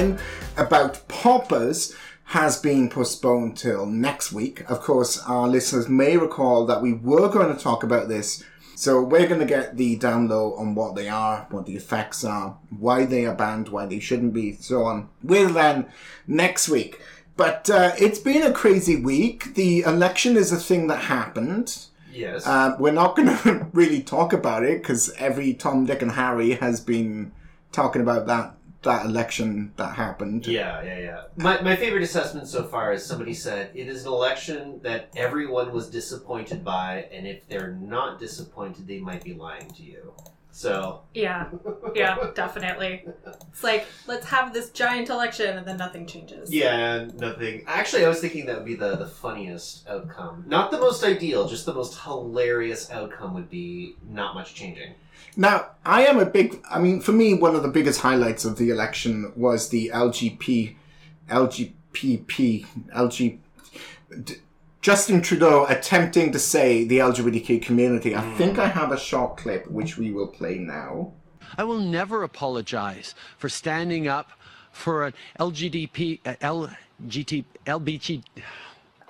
interview with Len about poppers has been postponed till next week. Of course, our listeners may recall that we were going to talk about this. So we're going to get the down low on what they are, what the effects are, why they are banned, why they shouldn't be, so on, with Len next week. But uh, it's been a crazy week. The election is a thing that happened. Yes. Um, we're not going to really talk about it because every Tom, Dick, and Harry has been talking about that that election that happened. yeah, yeah, yeah. My, my favorite assessment so far is somebody said it is an election that everyone was disappointed by, and if they're not disappointed, they might be lying to you. So, Yeah, yeah, definitely. It's like let's have this giant election and then nothing changes. yeah, nothing. Actually, I was thinking that would be the, the funniest outcome. Not the most ideal, just the most hilarious outcome would be not much changing. Now, I am a big. I mean, for me, one of the biggest highlights of the election was the LGP, LGPP, LG. D- Justin Trudeau attempting to say the LGBTQ community. I think I have a short clip which we will play now. I will never apologize for standing up for an LGDP, uh, LGT, LBG,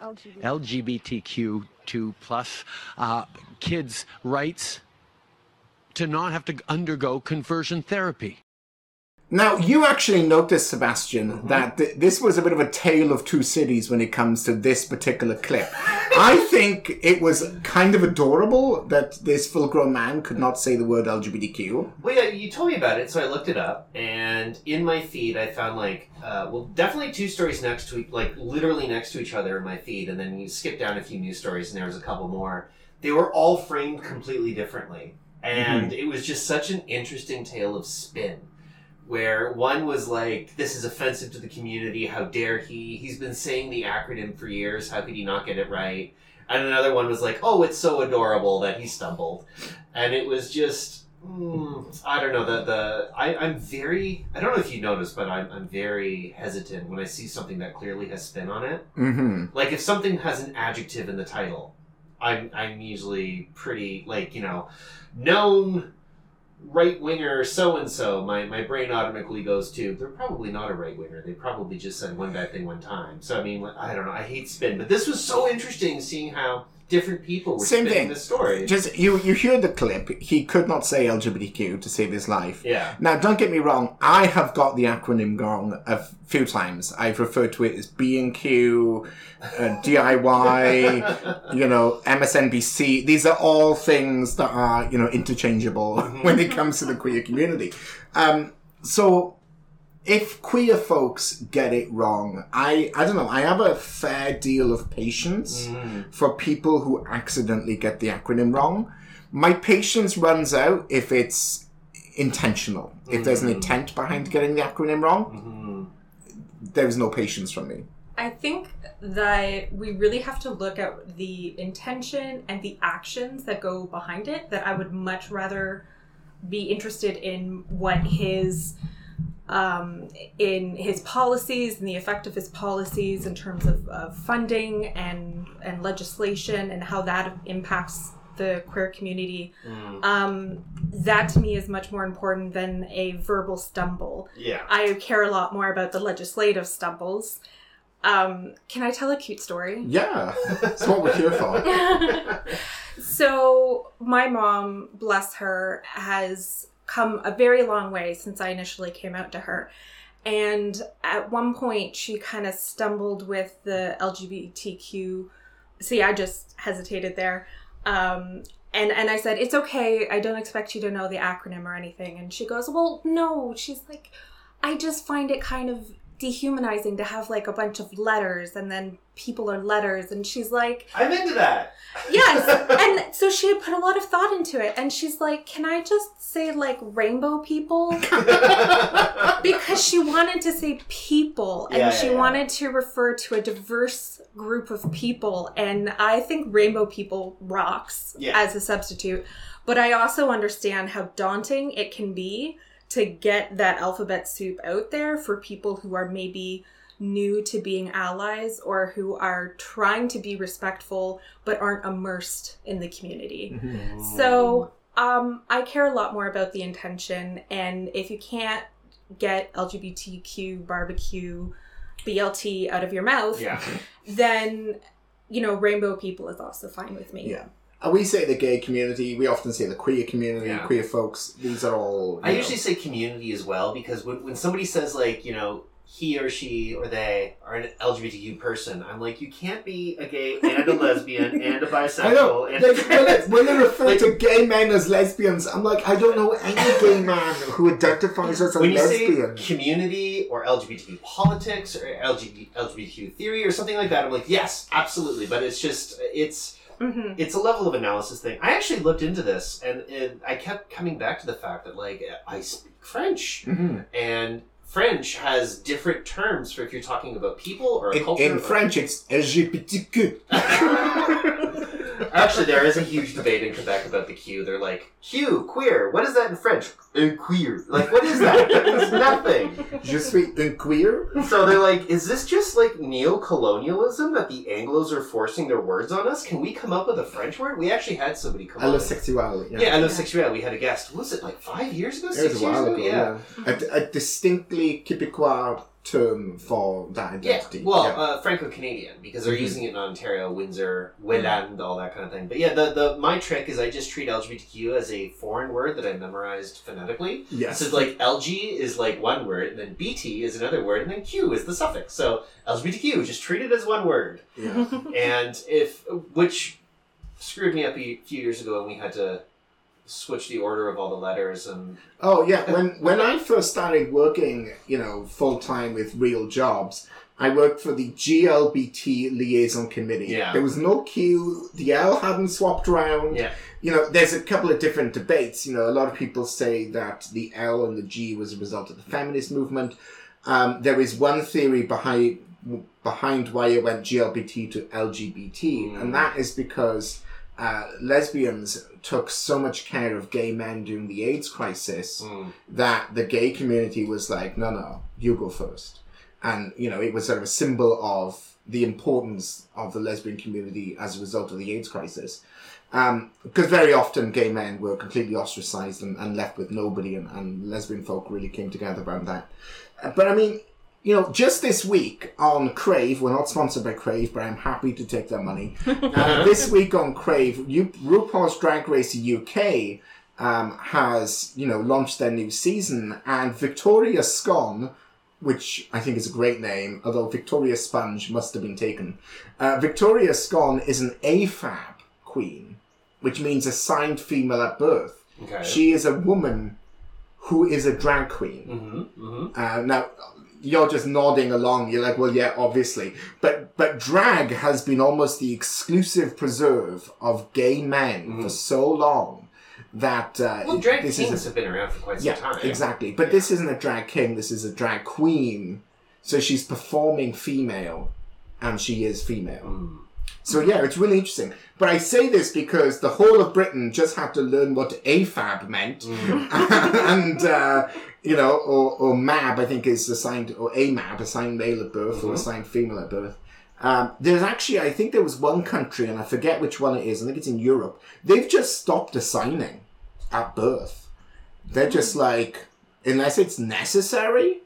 LGBTQ2 plus uh, kids' rights to not have to undergo conversion therapy. Now, you actually noticed, Sebastian, that th- this was a bit of a tale of two cities when it comes to this particular clip. I think it was kind of adorable that this full grown man could not say the word LGBTQ. Well, yeah, you told me about it, so I looked it up, and in my feed, I found like, uh, well, definitely two stories next to, like, literally next to each other in my feed, and then you skip down a few news stories, and there was a couple more. They were all framed completely differently, and it was just such an interesting tale of spin. Where one was like, "This is offensive to the community. How dare he? He's been saying the acronym for years. How could he not get it right?" And another one was like, "Oh, it's so adorable that he stumbled," and it was just Mm, I don't know the the I, I'm very I don't know if you noticed, but I'm I'm very hesitant when I see something that clearly has spin on it. hmm Like if something has an adjective in the title, I'm I'm usually pretty like you know known right winger so and so. My my brain automatically goes to they're probably not a right winger. They probably just said one bad thing one time. So I mean I don't know. I hate spin, but this was so interesting seeing how different people were Same thing. the story. Just you, you hear the clip. He could not say LGBTQ to save his life. yeah. Now, don't get me wrong. I have got the acronym wrong a few times. I've referred to it as B and Q, uh, DIY, you know, MSNBC. These are all things that are you know interchangeable when it comes to the queer community. Um, so if queer folks get it wrong, I I don't know. I have a fair deal of patience mm. for people who accidentally get the acronym wrong. My patience runs out if it's intentional. If there's an mm. intent behind getting the acronym wrong, mm-hmm. there's no patience from me. I think that we really have to look at the intention and the actions that go behind it. That I would much rather be interested in what his um, in his policies and the effect of his policies in terms of, of funding and and legislation and how that impacts the queer community. Um, that to me is much more important than a verbal stumble. Yeah. I care a lot more about the legislative stumbles. Um, can I tell a cute story? Yeah, that's what we're here for. So, my mom, bless her, has come a very long way since I initially came out to her. And at one point, she kind of stumbled with the LGBTQ. See, I just hesitated there. Um, and, and I said, It's okay. I don't expect you to know the acronym or anything. And she goes, Well, no. She's like, I just find it kind of dehumanizing to have like a bunch of letters and then people are letters. And she's like, I'm into that. Yes. and so she had put a lot of thought into it. And she's like, Can I just say like rainbow people? because she wanted to say people and Yeah, she yeah, yeah. wanted to refer to a diverse group of people. And I think rainbow people rocks as a substitute. But I also understand how daunting it can be to get that alphabet soup out there for people who are maybe new to being allies or who are trying to be respectful but aren't immersed in the community. So um, I care a lot more about the intention, and if you can't get LGBTQ barbecue BLT out of your mouth, Yeah. then you know rainbow people is also fine with me. Yeah. And we say the gay community, we often say the queer community, Yeah. queer folks, these are all. I know, usually say community as well because when, when somebody says like you know he or she or they are an LGBTQ person, I'm like you can't be a gay and a lesbian and a bisexual. I know. And Like, when, they, when they refer Like- to gay men as lesbians, I'm like, I don't know any gay man who identifies as a when you lesbian. say community or LGBTQ politics or LGBT, LGBTQ theory or something like that, I'm like yes, absolutely. But it's just it's hmm it's a level of analysis thing. I actually looked into this and, and I kept coming back to the fact that like I speak French Mhm. and French has different terms for if you're talking about people or a In, culture. in or- French, it's LGBTQ. Actually, there is a huge debate in Quebec about the Q. They're like, Q, queer. What is that in French? Un queer. Like, what is that? That means nothing. Je suis un queer. So they're like, is this just like neo-colonialism that the Anglos are forcing their words on us? Can we come up with a French word? We actually had somebody come up. Allosexual. Yeah, yeah allosexuel. We had a guest. Was it like five years ago? It Six years ago? ago, Yeah. yeah. A, a distinctly Quebecois term for that Yeah, identity. well, Yeah. uh, Franco-Canadian because they're Mhm. using it in Ontario, Windsor, Welland, all that kind of thing. But yeah, the, the my trick is I just treat LGBTQ as a foreign word that I memorized phonetically. yes. So like LG is like one word, and then BT is another word, and then Q is the suffix. So LGBTQ, just treat it as one word. yeah. And if which screwed me up a few years ago, and we had to switch the order of all the letters and Oh yeah, when when I first started working, you know, full time with real jobs, I worked for the GLBT liaison committee. Yeah. There was no Q. The L hadn't swapped around. yeah, You know, there's a couple of different debates. You know, a lot of people say that the L and the G was a result of the feminist movement. Um, there is one theory behind behind why it went GLBT to LGBT, Mm. and that is because uh, lesbians took so much care of gay men during the AIDS crisis Mm. that the gay community was like, no, no, you go first. And, you know, it was sort of a symbol of the importance of the lesbian community as a result of the AIDS crisis. Um, because very often gay men were completely ostracized and, and left with nobody, and, and lesbian folk really came together around that. Uh, But I mean, you know, just this week on Crave, we're not sponsored by Crave, but I'm happy to take their money. Uh, this week on Crave, you, RuPaul's Drag Race UK um, has, you know, launched their new season, and Victoria Scone, which I think is a great name, although Victoria Sponge must have been taken. Uh, Victoria Scone is an AFAB queen, which means assigned female at birth. okay. She is a woman who is a drag queen. mm-hmm, mm-hmm. Uh, now, you're just nodding along. You're like, well, yeah, obviously. But but drag has been almost the exclusive preserve of gay men for so long that uh, Well, drag this kings is a, have been around for quite some yeah, time. exactly. But this isn't a drag king. This is a drag queen. So she's performing female, and she is female. Mm. So yeah, it's really interesting. But I say this because the whole of Britain just had to learn what AFAB meant, and uh, you know, or, or MAB I think is assigned, or AMAB assigned male at birth or Mhm. assigned female at birth. Um, there's actually, I think there was one country, and I forget which one it is. I think it's in Europe. They've just stopped assigning at birth. They're just like, unless it's necessary,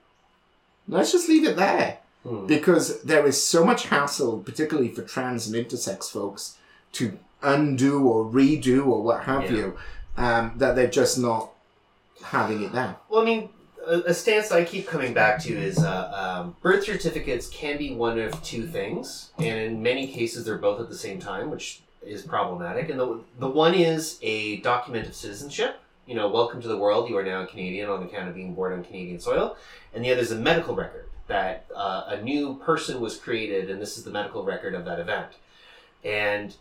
let's just leave it there Hmm. because there is so much hassle, particularly for trans and intersex folks, to undo or redo or what have Yeah. you, um, that they're just not having it there. Well, I mean, a, a stance I keep coming back to is uh, um, birth certificates can be one of two things, and in many cases they're both at the same time, which is problematic. And the the one is a document of citizenship. You know, welcome to the world. You are now a Canadian on account of being born on Canadian soil. And the other is a medical record that uh, a new person was created, and this is the medical record of that event. And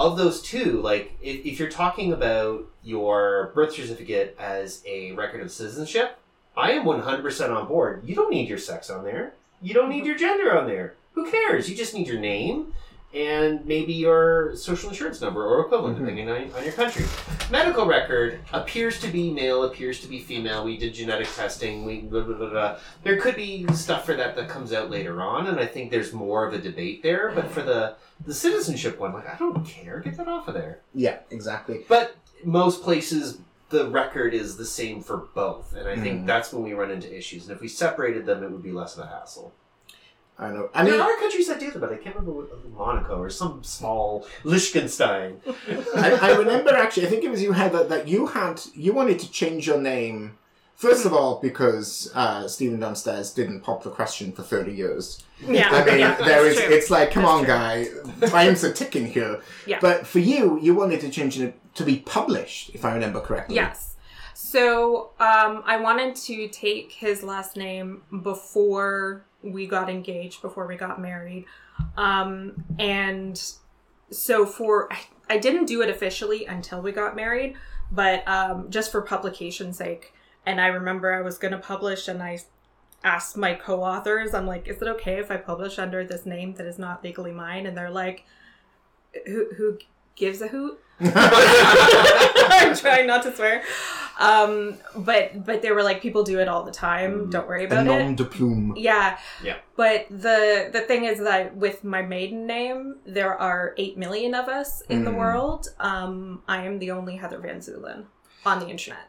of those two, like if, if you're talking about your birth certificate as a record of citizenship, I am 100% on board. You don't need your sex on there. You don't need your gender on there. Who cares? You just need your name and maybe your social insurance number or equivalent, Mhm. depending on, on your country. Medical record appears to be male, appears to be female. We did genetic testing. We blah, blah, blah, blah. There could be stuff for that that comes out later on, and I think there's more of a debate there. But for the the citizenship one, like I don't care. Get that off of there. Yeah, exactly. But most places the record is the same for both, and I Mm. think that's when we run into issues. And if we separated them, it would be less of a hassle. I know. I mean, there are countries that do that, but I can't remember what, Monaco or some small Liechtenstein. I, I remember actually. I think it was you had that, that you had you wanted to change your name. First of all, because uh, Stephen Downstairs didn't pop the question for thirty years. Yeah, I mean, yeah, there that's is. true. It's like, come That's on, true. guy, times are ticking here. Yeah. But for you, you wanted to change it to be published, if I remember correctly. Yes. So um, I wanted to take his last name before we got engaged, before we got married. Um, and so for, I, I didn't do it officially until we got married, but um, just for publication's sake. And I remember I was going to publish and I asked my co-authors, I'm like, is it okay if I publish under this name that is not legally mine? And they're like, who, who gives a hoot? I'm trying not to swear. Um, but but they were like, people do it all the time. Don't worry A about nom it. de plume. Yeah. Yeah. But the the thing is that with my maiden name, there are eight million of us in the Mm. world. Um, I am the only Heather Van Zulen on the internet.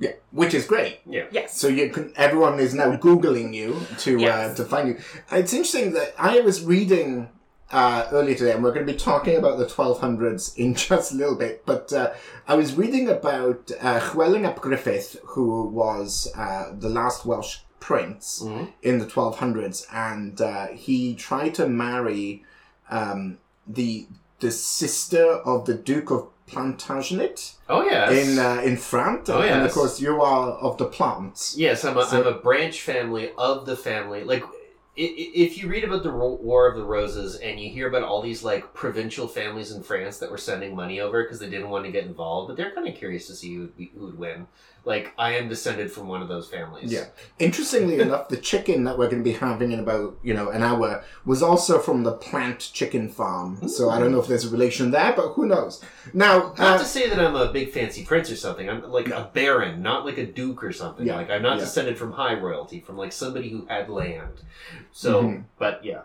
Yeah, which is great. Yeah. Yes. So you can. Everyone is now googling you to uh, to find you. It's interesting that I was reading uh, earlier today, and we're going to be talking about the 1200s in just a little bit. But uh, I was reading about uh, ap Griffith, who was uh, the last Welsh prince Mhm. in the 1200s, and uh, he tried to marry um, the the sister of the Duke of Plantagenet Oh yes. in uh, in France, Oh, yes. and of course you are of the plants. Yes, I'm a, So- am a branch family of the family. Like, if you read about the War of the Roses and you hear about all these like provincial families in France that were sending money over because they didn't want to get involved, but they're kind of curious to see who would, who would win. Like, I am descended from one of those families. Yeah. Interestingly enough, the chicken that we're going to be having in about you know an hour was also from the plant chicken farm. So I don't know if there's a relation there, but who knows? Now, Not uh, to say that I'm a big fancy prince or something. I'm like a baron, not like a duke or something. Yeah, Like I'm not yeah. descended from high royalty, from like somebody who had land. So, Mhm. but yeah.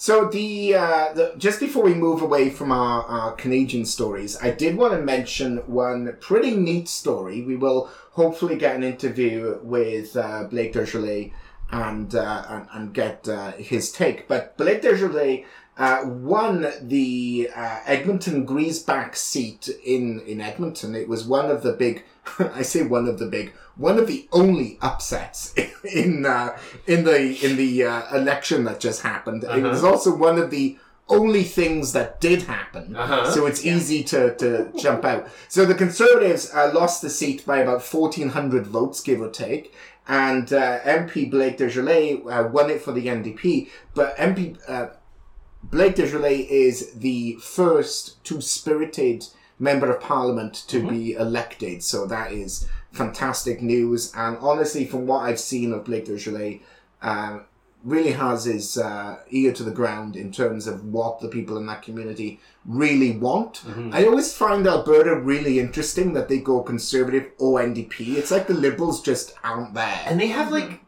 So the, uh, the just before we move away from our, our Canadian stories, I did want to mention one pretty neat story. We will hopefully get an interview with uh, Blake Desjardins and, uh, and and get uh, his take. But Blake Desjardins uh, won the uh, Edmonton Griesbach seat in in Edmonton. It was one of the big. I say one of the big, one of the only upsets in uh, in the in the uh, election that just happened. It Uh-huh. was also one of the only things that did happen. Uh-huh. So it's easy to, to jump out. So the Conservatives uh, lost the seat by about 1,400 votes, give or take. And uh, MP Blake Desjardins uh, won it for the NDP. But MP uh, Blake Desjardins is the first two-spirited member of parliament to be elected. So that is fantastic news. And honestly, from what I've seen of Blake Desjardins, um, really has his uh, ear to the ground in terms of what the people in that community really want. I always find Alberta really interesting that they go conservative or NDP. It's like the Liberals just aren't there. And they have like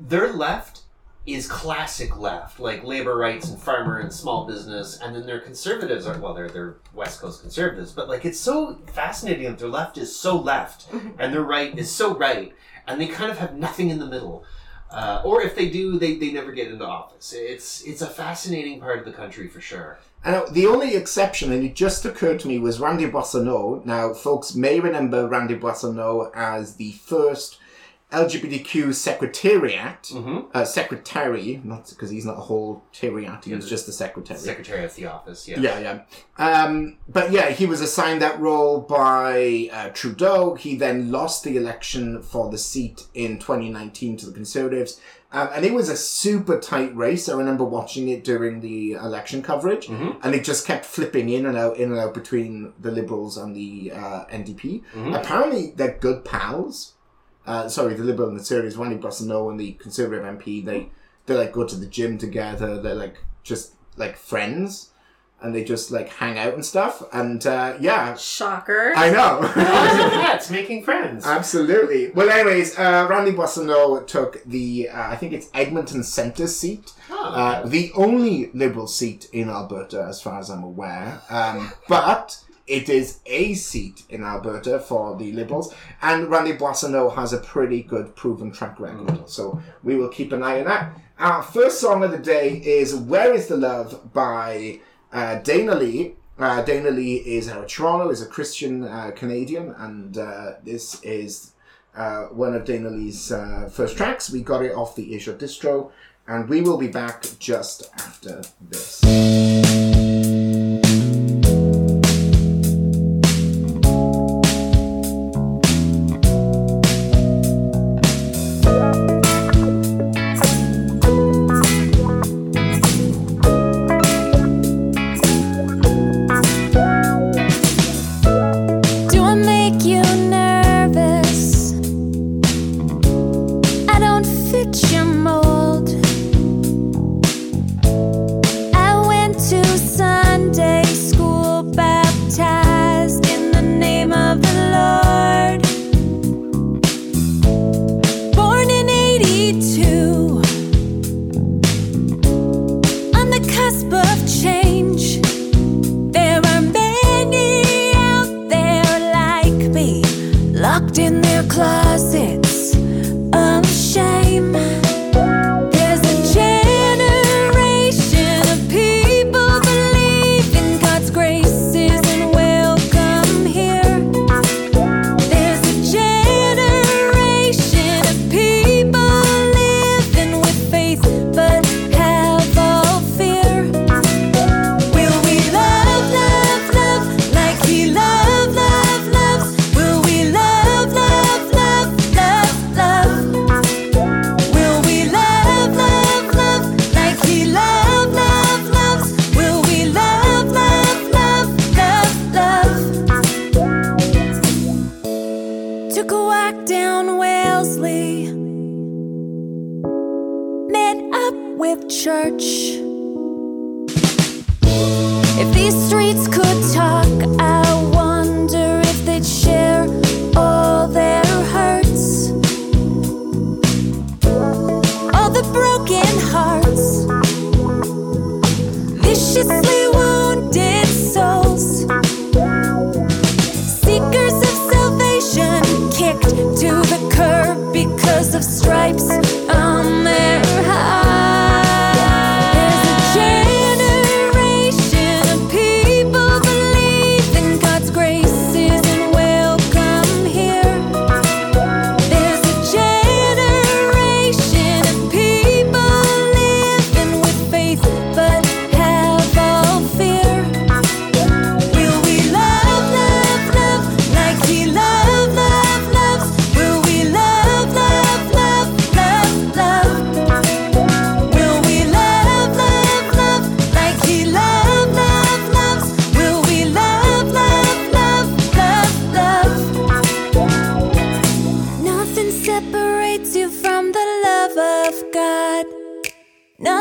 their left is classic left, like labor rights and farmer and small business, and then their conservatives are well, they're they're West Coast conservatives, but like it's so fascinating that their left is so left and their right is so right, and they kind of have nothing in the middle. Uh, or if they do, they, they never get into office. It's it's a fascinating part of the country for sure. And the only exception, and it just occurred to me, was Randy Boissonnault. Now, folks may remember Randy Boissonnault as the first LGBTQ secretariat, Mm-hmm. uh, secretary, not because he's not a whole terriat, he was just the secretary. Secretary of the office, yeah. Yeah, yeah. Um, but yeah, he was assigned that role by uh, Trudeau. He then lost the election for the seat in 2019 to the Conservatives. Um, and it was a super tight race. I remember watching it during the election coverage, Mhm. and it just kept flipping in and out, in and out between the Liberals and the uh, NDP. Mhm. Apparently, they're good pals. Uh, sorry, the Liberal and the Conservatives, Randy Boissonnault and the Conservative MP, they they like go to the gym together. They're like just like friends, and they just like hang out and stuff. And uh, yeah, Shocker. I know. Cats making friends. Absolutely. Well, anyways, uh, Randy Boissonnault took the uh, I think it's Edmonton Centre seat, Oh, uh, the only Liberal seat in Alberta, as far as I'm aware. Um, but it is a seat in Alberta for the Liberals, and Randy Boissonnault has a pretty good proven track record. Mm. So we will keep an eye on that. Our first song of the day is "Where Is the Love" by uh, Dana Lee. Uh, Dana Lee is out of Toronto, is a Christian uh, Canadian, and uh, this is uh, one of Dana Lee's uh, first tracks. We got it off the Asia Distro, and we will be back just after this.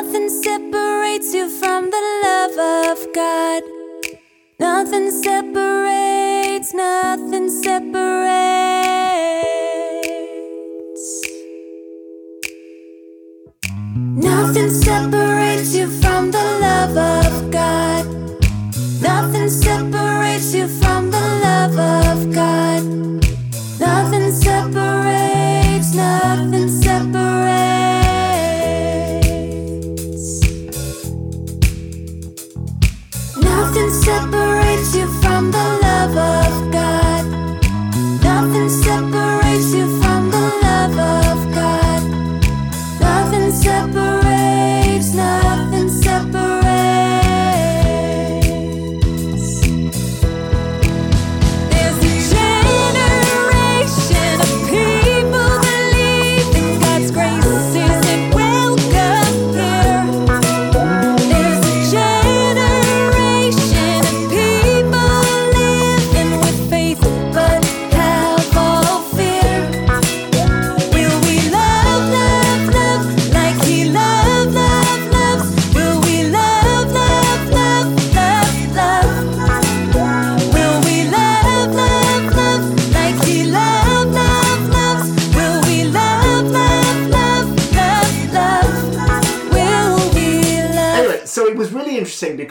Nothing separates you from the love of God. Nothing separates, nothing separates. Nothing separates.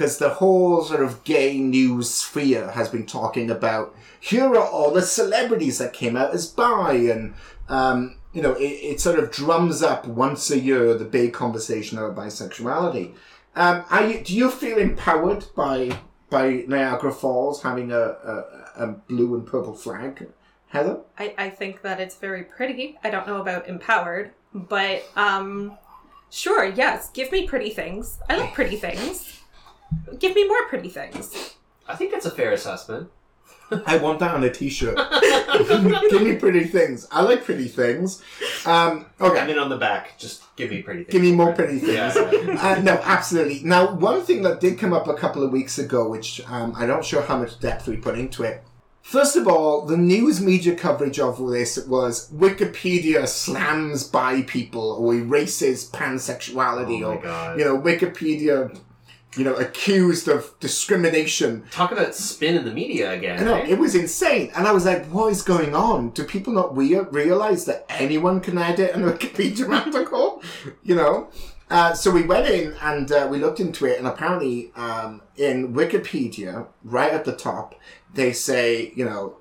Because the whole sort of gay news sphere has been talking about here are all the celebrities that came out as bi, and um, you know it, it sort of drums up once a year the big conversation about bisexuality. Um, you, do you feel empowered by by Niagara Falls having a, a, a blue and purple flag, Heather? I, I think that it's very pretty. I don't know about empowered, but um, sure, yes. Give me pretty things. I like pretty things. Give me more pretty things. I think that's a fair assessment. I want that on a t-shirt. Give me pretty things. I like pretty things. Um, okay. And then on the back, just give me pretty things. Give me more pretty things. Yeah. Uh, no, absolutely. Now, one thing that did come up a couple of weeks ago, which um, I'm not sure how much depth we put into it. First of all, the news media coverage of this was Wikipedia slams bi people or erases pansexuality Oh or, God. you know, Wikipedia, you know, accused of discrimination. Talk about spin in the media again. I know, eh? it was insane. And I was like, what is going on? Do people not rea- realize that anyone can edit an Wikipedia article? You know? Uh, so we went in and uh, we looked into it, and apparently, um, in Wikipedia, right at the top, they say, you know,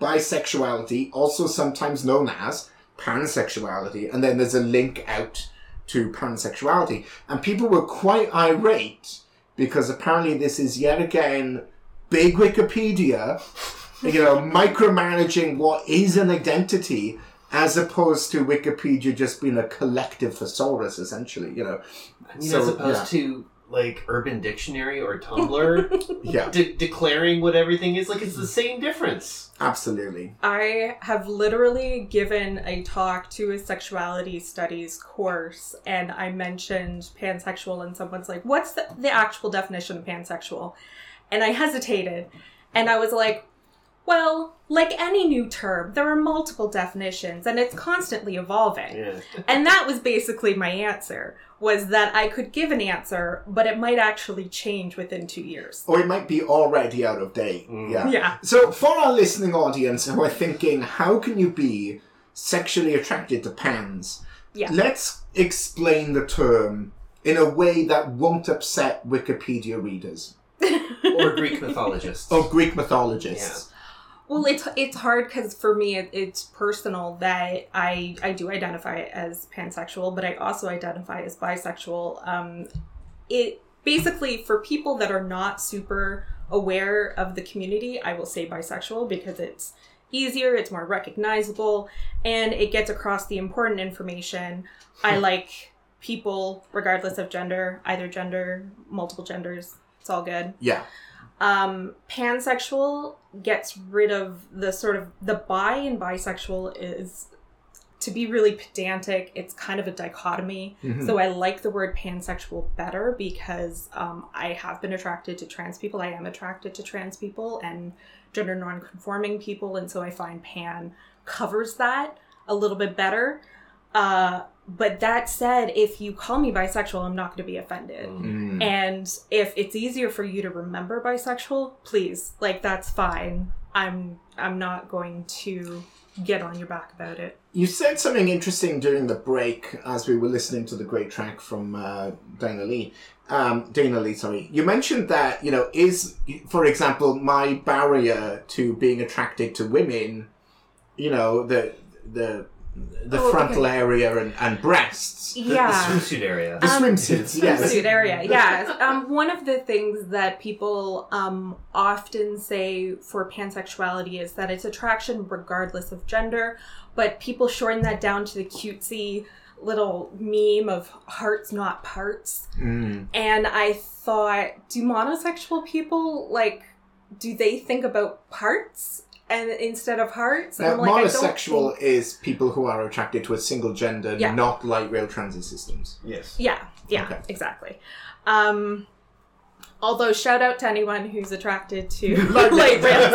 bisexuality, also sometimes known as pansexuality, and then there's a link out to pansexuality. And people were quite irate because apparently this is yet again big Wikipedia, you know, micromanaging what is an identity as opposed to Wikipedia just being a collective thesaurus, essentially, you know. I mean, So, as opposed yeah. to like Urban Dictionary or Tumblr Yeah, de- declaring what everything is, like it's the same difference. absolutely. I have literally given a talk to a sexuality studies course, and I mentioned pansexual, and someone's like, What's the, the actual definition of pansexual? And I hesitated, and I was like, Well, like any new term, there are multiple definitions, and it's constantly evolving. Yeah. And that was basically my answer, was that I could give an answer, but it might actually change within two years. Or it might be already out of date. Mm. Yeah. Yeah. So, for our listening audience who are thinking, how can you be sexually attracted to pans? Yeah. Let's explain the term in a way that won't upset Wikipedia readers Or Greek mythologists. or Greek mythologists. Well, it's it's hard because for me it, it's personal that I I do identify as pansexual, but I also identify as bisexual. Um, it basically for people that are not super aware of the community, I will say bisexual because it's easier, it's more recognizable, and it gets across the important information. I like people regardless of gender, either gender, multiple genders. It's all good Yeah. um pansexual gets rid of the sort of the bi and bisexual is to be really pedantic it's kind of a dichotomy Mhm. so i like the word pansexual better because um, i have been attracted to trans people i am attracted to trans people and gender non-conforming people and so i find pan covers that a little bit better uh, but that said if you call me bisexual i'm not going to be offended Mm. and if it's easier for you to remember bisexual, please, like that's fine. I'm I'm not going to get on your back about it. You said something interesting during the break as we were listening to the great track from uh, Dana Lee. Um, Dana Lee, sorry. You mentioned that, you know, is, for example, my barrier to being attracted to women, you know, the the the Oh, frontal okay. area and, and breasts. The, Yeah. the swimsuit area. The Um, swimsuits, yes. Swimsuit area, yeah. Um, one of the things that people um, often say for pansexuality is that it's attraction regardless of gender, but people shorten that down to the cutesy little meme of hearts not parts. Mm. And I thought, do monosexual people like do they think about parts and instead of hearts? And Now, I'm like, I don't monosexual think- is people who are attracted to a single gender, Yeah. not light rail transit systems. yes. Yeah, yeah, Okay. exactly. Um although shout out to anyone who's attracted to Light rail. light rail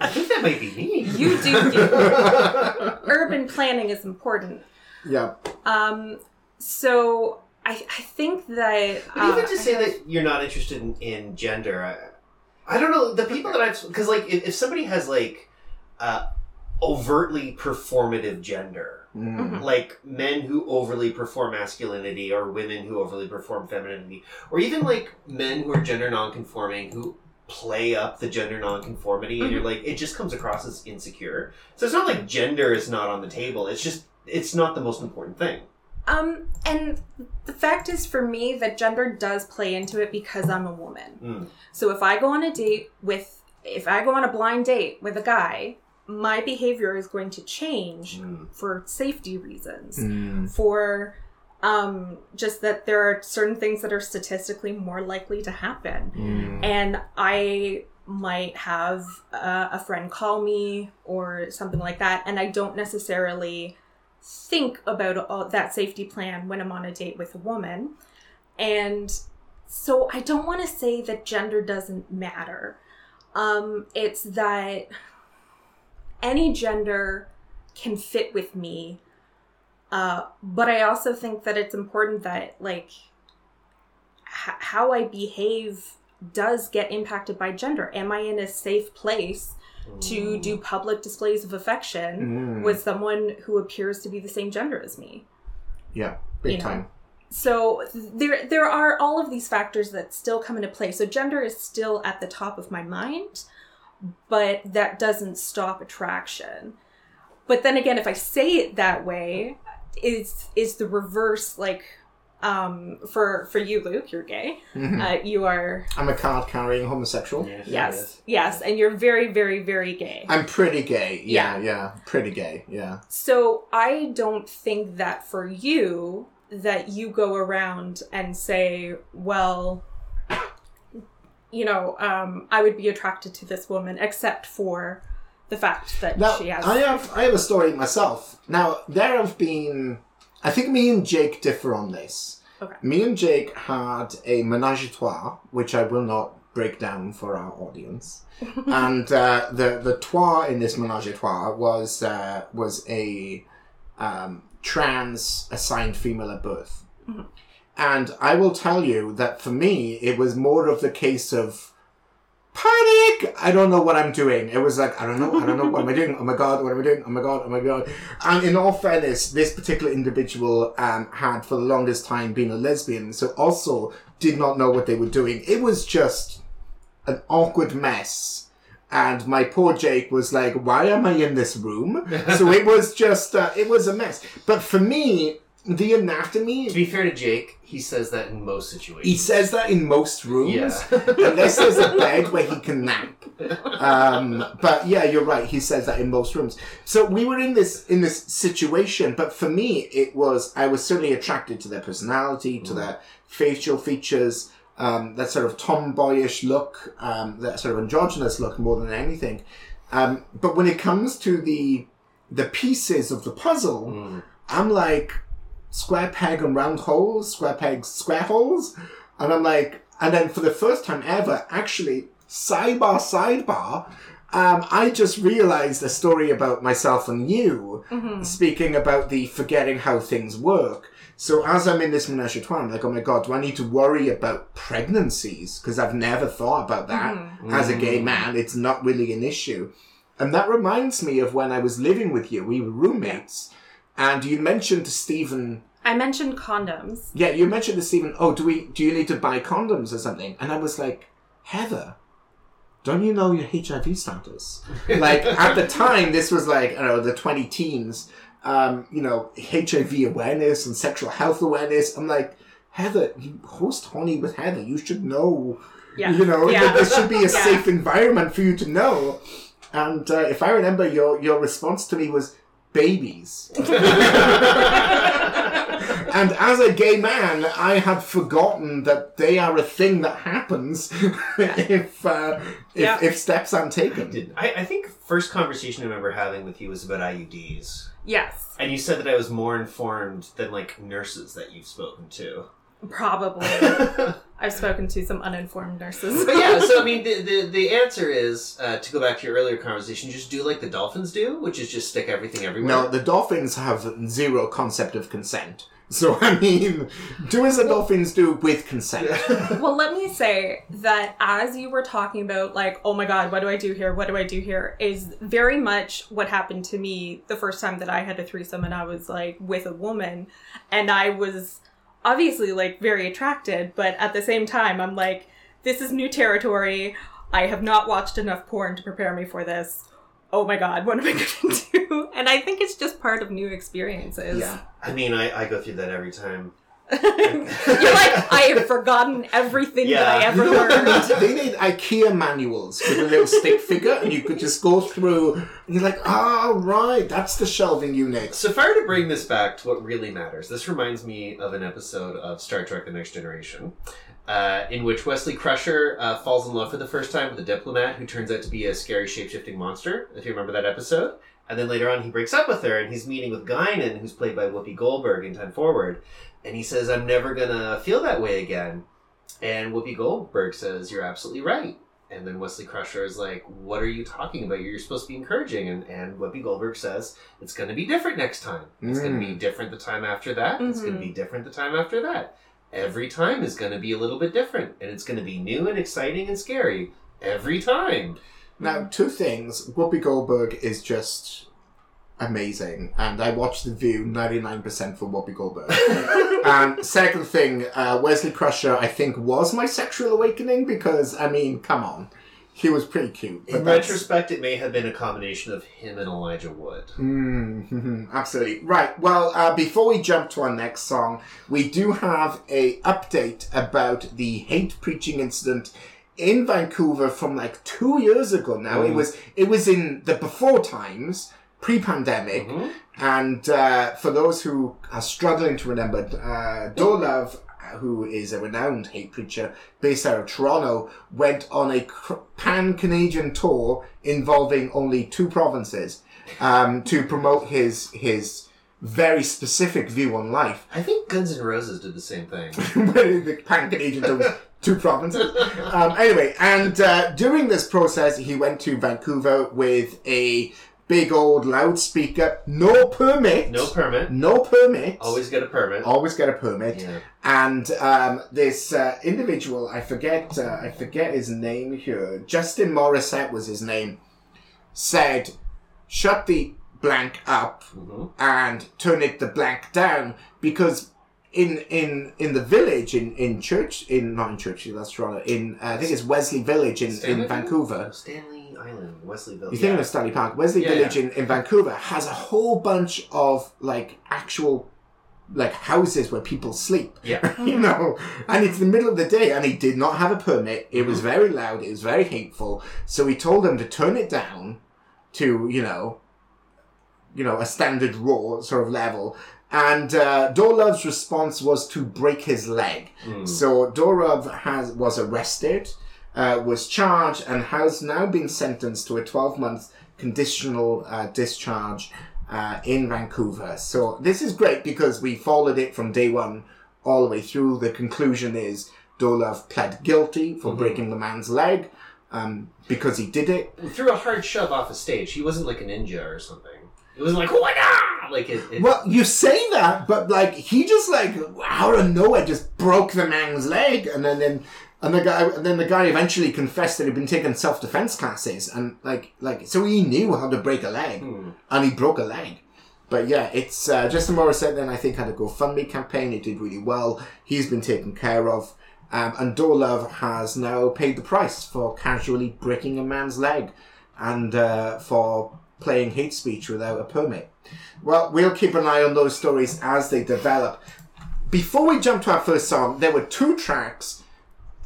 I think that might be me. You do you. Urban planning is important. Yeah. Um so I, I think that But uh, even to say that you're not interested in, in gender, I, don't know. The people that I've because like if, if somebody has like uh, overtly performative gender. Mm. Like men who overly perform masculinity or women who overly perform femininity. Or even like men who are gender nonconforming who play up the gender nonconformity and you're like it just comes across as insecure. So it's not like gender is not on the table. It's just it's not the most important thing. Um, and the fact is for me that gender does play into it because I'm a woman. Mm. So if I go on a date with, if I go on a blind date with a guy, my behavior is going to change Mm. for safety reasons. Mm. For um, just that there are certain things that are statistically more likely to happen. Mm. And I might have a friend call me or something like that, and I don't necessarily think about all that safety plan when I'm on a date with a woman. And so I don't want to say that gender doesn't matter. Um, it's that any gender can fit with me. Uh, but I also think that it's important that, like, h- how I behave does get impacted by gender. Am I in a safe place to do public displays of affection Mm. with someone who appears to be the same gender as me? Yeah, big You know. time. So there there are all of these factors that still come into play. So gender is still at the top of my mind, but that doesn't stop attraction. But then again, if I say it that way, is is the reverse like um for for you Luke, you're gay. Mhm. Uh, you are I'm a card carrying homosexual. Yes, yes, yes, and you're very very very gay. I'm pretty gay. Yeah, Yeah. yeah, pretty gay. Yeah. So I don't think that for you that you go around and say, well, you know, um, I would be attracted to this woman except for the fact that Now she has. I have I have a story myself. Now there have been, I think me and Jake differ on this. Okay. Me and Jake had a menage a trois, which I will not break down for our audience. and uh, the the trois in this menage a trois was uh, was a um, trans assigned female at birth. And I will tell you that for me, it was more of the case of panic. I don't know what I'm doing. It was like, I don't know, I don't know, what am I doing? Oh my god, what am I doing? Oh my god, oh my god. And in all fairness, this particular individual um, had for the longest time been a lesbian, so also did not know what they were doing. It was just an awkward mess. And my poor Jake was like, why am I in this room? so it was just, uh, it was a mess. But for me, the anatomy To be fair to Jake, he says that in most situations. he says that in most rooms, Yeah. unless there's a bed where he can nap. Um, but yeah, you're right. He says that in most rooms. So we were in this in this situation, but for me, it was I was certainly attracted to their personality, to their facial features, um, that sort of tomboyish look, um, that sort of androgynous look more than anything. Um, but when it comes to the the pieces of the puzzle, I'm like square peg and round holes, square pegs, square holes. And I'm like, and then for the first time ever, actually, sidebar, sidebar, um, I just realized a story about myself and you, mm-hmm. speaking about the forgetting how things work. So as I'm in this menage a trois, I'm like, oh my god, do I need to worry about pregnancies? Because I've never thought about that mm-hmm. as a gay mm. man. It's not really an issue. And that reminds me of when I was living with you. We were roommates. And you mentioned to Stephen, I mentioned condoms. yeah, you mentioned to Stephen, oh, do we, do you need to buy condoms or something? And I was like, Heather, don't you know your HIV status? like at the time, this was like, I don't know, the 20 teens, um, you know, HIV awareness and sexual health awareness. I'm like, Heather, you host Honey with Heather. You should know, Yeah. you know, Yeah. that this should be a Yeah. safe environment for you to know. And uh, if I remember, your your response to me was babies. and as a gay man, I had forgotten that they are a thing that happens if uh, if, Yeah. if steps aren't taken. Did- I, I think first conversation I remember having with you was about IUDs. Yes, And you said that I was more informed than like nurses that you've spoken to. Probably. I've spoken to some uninformed nurses. But yeah, so I mean, the the, the answer is uh, to go back to your earlier conversation. Just do like the dolphins do, which is just stick everything everywhere. No, the dolphins have zero concept of consent. So I mean, do as the dolphins do with consent. well, let me say that as you were talking about, like, oh my god, what do I do here? What do I do here? Is very much what happened to me the first time that I had a threesome and I was like with a woman, and I was obviously like very attracted, but at the same time, I'm like, this is new territory. I have not watched enough porn to prepare me for this. Oh my god, what am I to do? And I think it's just part of new experiences. Yeah. I mean, I, I go through that every time. You're like, I have forgotten everything that I ever You know, learned. they made IKEA manuals with a little stick figure, and you could just go through, and you're like, oh, right, that's the shelving unit. So if I were to bring this back to what really matters, this reminds me of an episode of Star Trek: The Next Generation, uh, in which Wesley Crusher uh, falls in love for the first time with a diplomat who turns out to be a scary shapeshifting monster. If you remember that episode, and then later on he breaks up with her, and he's meeting with Guinan, who's played by Whoopi Goldberg in Time Forward, and he says, "I'm never gonna feel that way again." And Whoopi Goldberg says, "You're absolutely right." And then Wesley Crusher is like, "What are you talking about? You're supposed to be encouraging." And and Whoopi Goldberg says, "It's going to be different next time. It's going to be mm. different the time after that. It's going to be mm-hmm. different the time after that. Every time is going to be a little bit different, and it's going to be new and exciting and scary every time." Now, two things. Whoopi Goldberg is just amazing, and I watched The View 99% for Whoopi Goldberg. and second thing, uh, Wesley Crusher, I think, was my sexual awakening because, I mean, come on. He was pretty cute. But In that's- retrospect, it may have been a combination of him and Elijah Wood. Mm, absolutely. Right. Well, uh, before we jump to our next song, we do have a update about the hate preaching incident in Vancouver from like two years ago now. It was it was in the before times, pre-pandemic, and uh, for those who are struggling to remember, uh, who is a renowned hate preacher based out of Toronto, went on a pan Canadian tour involving only two provinces um, to promote his his very specific view on life. I think Guns N' Roses did the same thing. the pan Canadian tour was two provinces. Um, anyway, and uh, during this process, he went to Vancouver with a big old loudspeaker, no permit, No permit. no permit. Always get a permit. Always get a permit, Yeah. and um, this uh, individual, I forget, uh, I forget his name here. Justin Morissette was his name. Said, "Shut the blank up Mhm. and turn it the blank down," because in in in the village in in church in not in Churchill, that's Toronto. In uh, I think it's Wesley Village in, in Vancouver. Stanley Island, Wesleyville. You're thinking of Stanley Park. Wesley Yeah, Village yeah. In, in Vancouver has a whole bunch of like actual like houses where people sleep. Yeah. you know, and it's the middle of the day, and he did not have a permit. It Mm-hmm. was very loud. It was very hateful. So he told them to turn it down to you know, you know, a standard raw sort of level. And uh, Dorov's response was to break his leg. Hmm. So Dorov has was arrested, uh, was charged, and has now been sentenced to a 12 month conditional uh, discharge uh, in Vancouver. So this is great because we followed it from day one all the way through. The conclusion is Dolov pled guilty for breaking the man's leg um, because he did it. Threw a hard shove off a stage. He wasn't like a ninja or something. It was like, what? Like it. it Well, you say that, but like he just like out of nowhere just broke the man's leg, and then then and the guy and then the guy eventually confessed that he'd been taking self defense classes, and like like so he knew how to break a leg, and he broke a leg. But yeah, it's uh, Justin Morissette. Then I think had a GoFundMe campaign. It did really well. He's been taken care of, um, and Dorlov has now paid the price for casually breaking a man's leg, and uh, for playing hate speech without a permit. Well, we'll keep an eye on those stories as they develop. Before we jump to our first song, there were two tracks.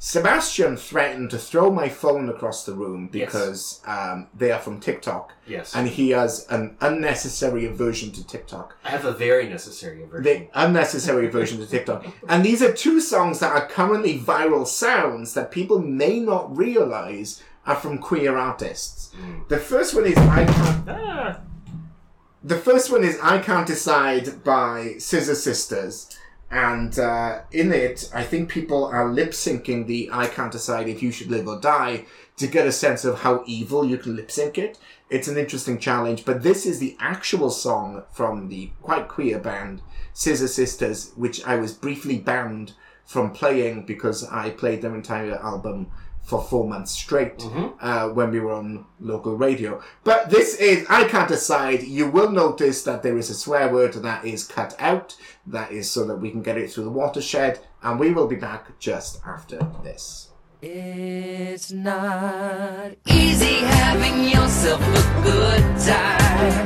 Sebastian threatened to throw my phone across the room because um, they are from TikTok. Yes. And he has an unnecessary aversion to TikTok. I have a very necessary aversion. The unnecessary aversion to TikTok. And these are two songs that are currently viral sounds that people may not realize are from queer artists. The first one is I Can't ah. the first one is I Can't Decide by Scissor Sisters. And uh, in it, I think people are lip syncing the I Can't Decide If You Should Live or Die to get a sense of how evil you can lip sync it. It's an interesting challenge, but this is the actual song from the quite queer band Scissor Sisters, which I was briefly banned from playing because I played their entire album for four months straight uh, when we were on local radio. But this is, I can't decide. You will notice that there is a swear word that is cut out. That is so that we can get it through the watershed. And we will be back just after this. It's not easy having yourself a good time.